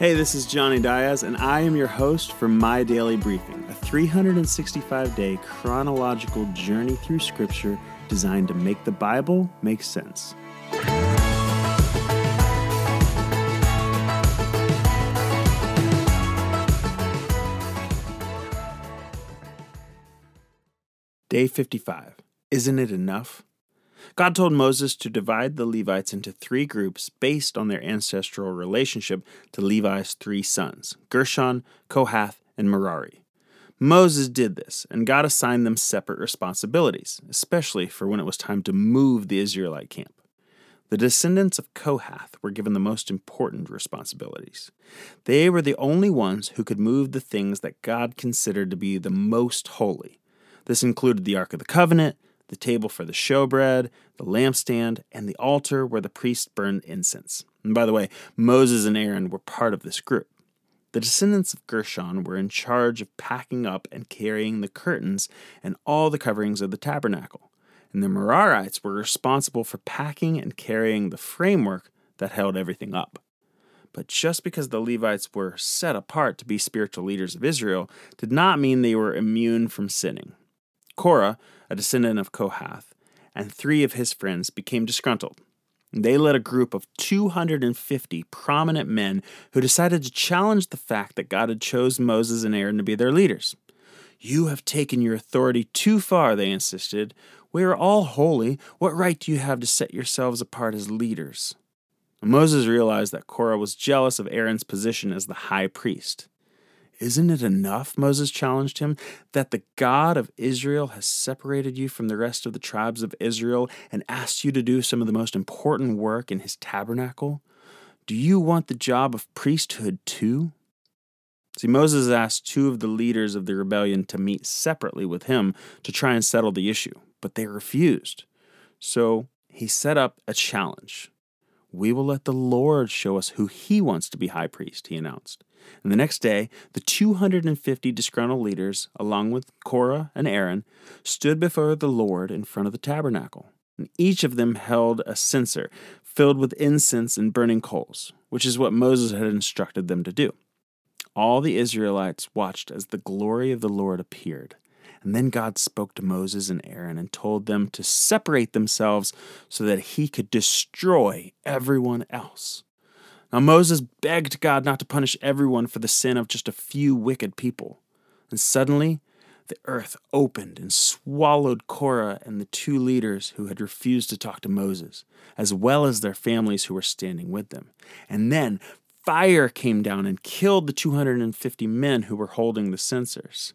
Hey, this is Jonny Diaz, and I am your host for My Daily Briefing, a 365 day chronological journey through Scripture designed to make the Bible make sense. Day 55. Isn't it enough? God told Moses to divide the Levites into three groups based on their ancestral relationship to Levi's three sons Gershon, Kohath, and Merari. Moses did this, and God assigned them separate responsibilities, especially for when it was time to move the Israelite camp. The descendants of Kohath were given the most important responsibilities. They were the only ones who could move the things that God considered to be the most holy. This included the Ark of the Covenant, the table for the showbread, the lampstand, and the altar where the priest burned incense. And by the way, Moses and Aaron were part of this group. The descendants of Gershon were in charge of packing up and carrying the curtains and all the coverings of the tabernacle. And the Merarites were responsible for packing and carrying the framework that held everything up. But just because the Levites were set apart to be spiritual leaders of Israel did not mean they were immune from sinning. Korah, a descendant of Kohath, and three of his friends became disgruntled. They led a group of 250 prominent men who decided to challenge the fact that God had chosen Moses and Aaron to be their leaders. You have taken your authority too far, they insisted. We are all holy. What right do you have to set yourselves apart as leaders? Moses realized that Korah was jealous of Aaron's position as the high priest. Isn't it enough, Moses challenged him, that the God of Israel has separated you from the rest of the tribes of Israel and asked you to do some of the most important work in his tabernacle? Do you want the job of priesthood too? See, Moses asked two of the leaders of the rebellion to meet separately with him to try and settle the issue, but they refused. So he set up a challenge. We will let the Lord show us who he wants to be high priest, he announced. And the next day, the 250 disgruntled leaders, along with Korah and Aaron, stood before the Lord in front of the tabernacle. And each of them held a censer filled with incense and burning coals, which is what Moses had instructed them to do. All the Israelites watched as the glory of the Lord appeared. And then God spoke to Moses and Aaron and told them to separate themselves so that he could destroy everyone else. Now Moses begged God not to punish everyone for the sin of just a few wicked people. And suddenly, the earth opened and swallowed Korah and the two leaders who had refused to talk to Moses, as well as their families who were standing with them. And then fire came down and killed the 250 men who were holding the censers.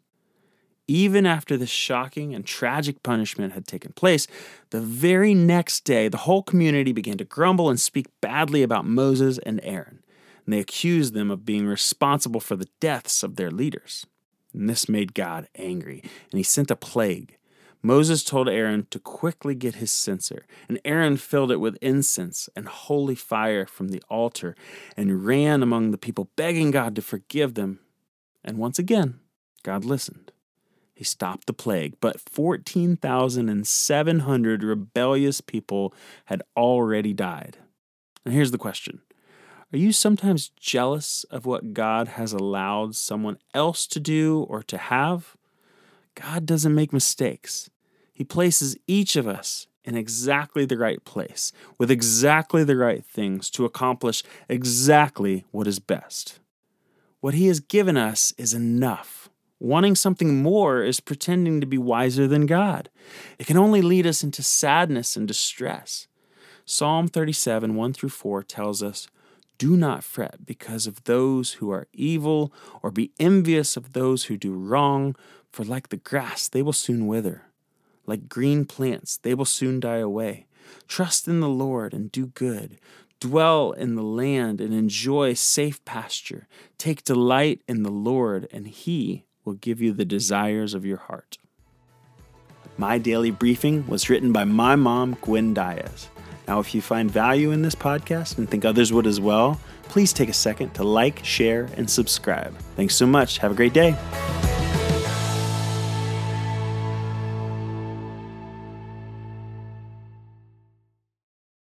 Even after this shocking and tragic punishment had taken place, the very next day the whole community began to grumble and speak badly about Moses and Aaron, and they accused them of being responsible for the deaths of their leaders. And this made God angry, and he sent a plague. Moses told Aaron to quickly get his censer, and Aaron filled it with incense and holy fire from the altar and ran among the people, begging God to forgive them. And once again, God listened. He stopped the plague, but 14,700 rebellious people had already died. And here's the question Are you sometimes jealous of what God has allowed someone else to do or to have? God doesn't make mistakes. He places each of us in exactly the right place, with exactly the right things to accomplish exactly what is best. What He has given us is enough. Wanting something more is pretending to be wiser than God. It can only lead us into sadness and distress. Psalm 37, 1 through 4 tells us, Do not fret because of those who are evil, or be envious of those who do wrong, for like the grass, they will soon wither. Like green plants, they will soon die away. Trust in the Lord and do good. Dwell in the land and enjoy safe pasture. Take delight in the Lord, and He will give you the desires of your heart. My daily briefing was written by my mom, Gwen Diaz. Now, if you find value in this podcast and think others would as well, please take a second to like, share, and subscribe. Thanks so much. Have a great day.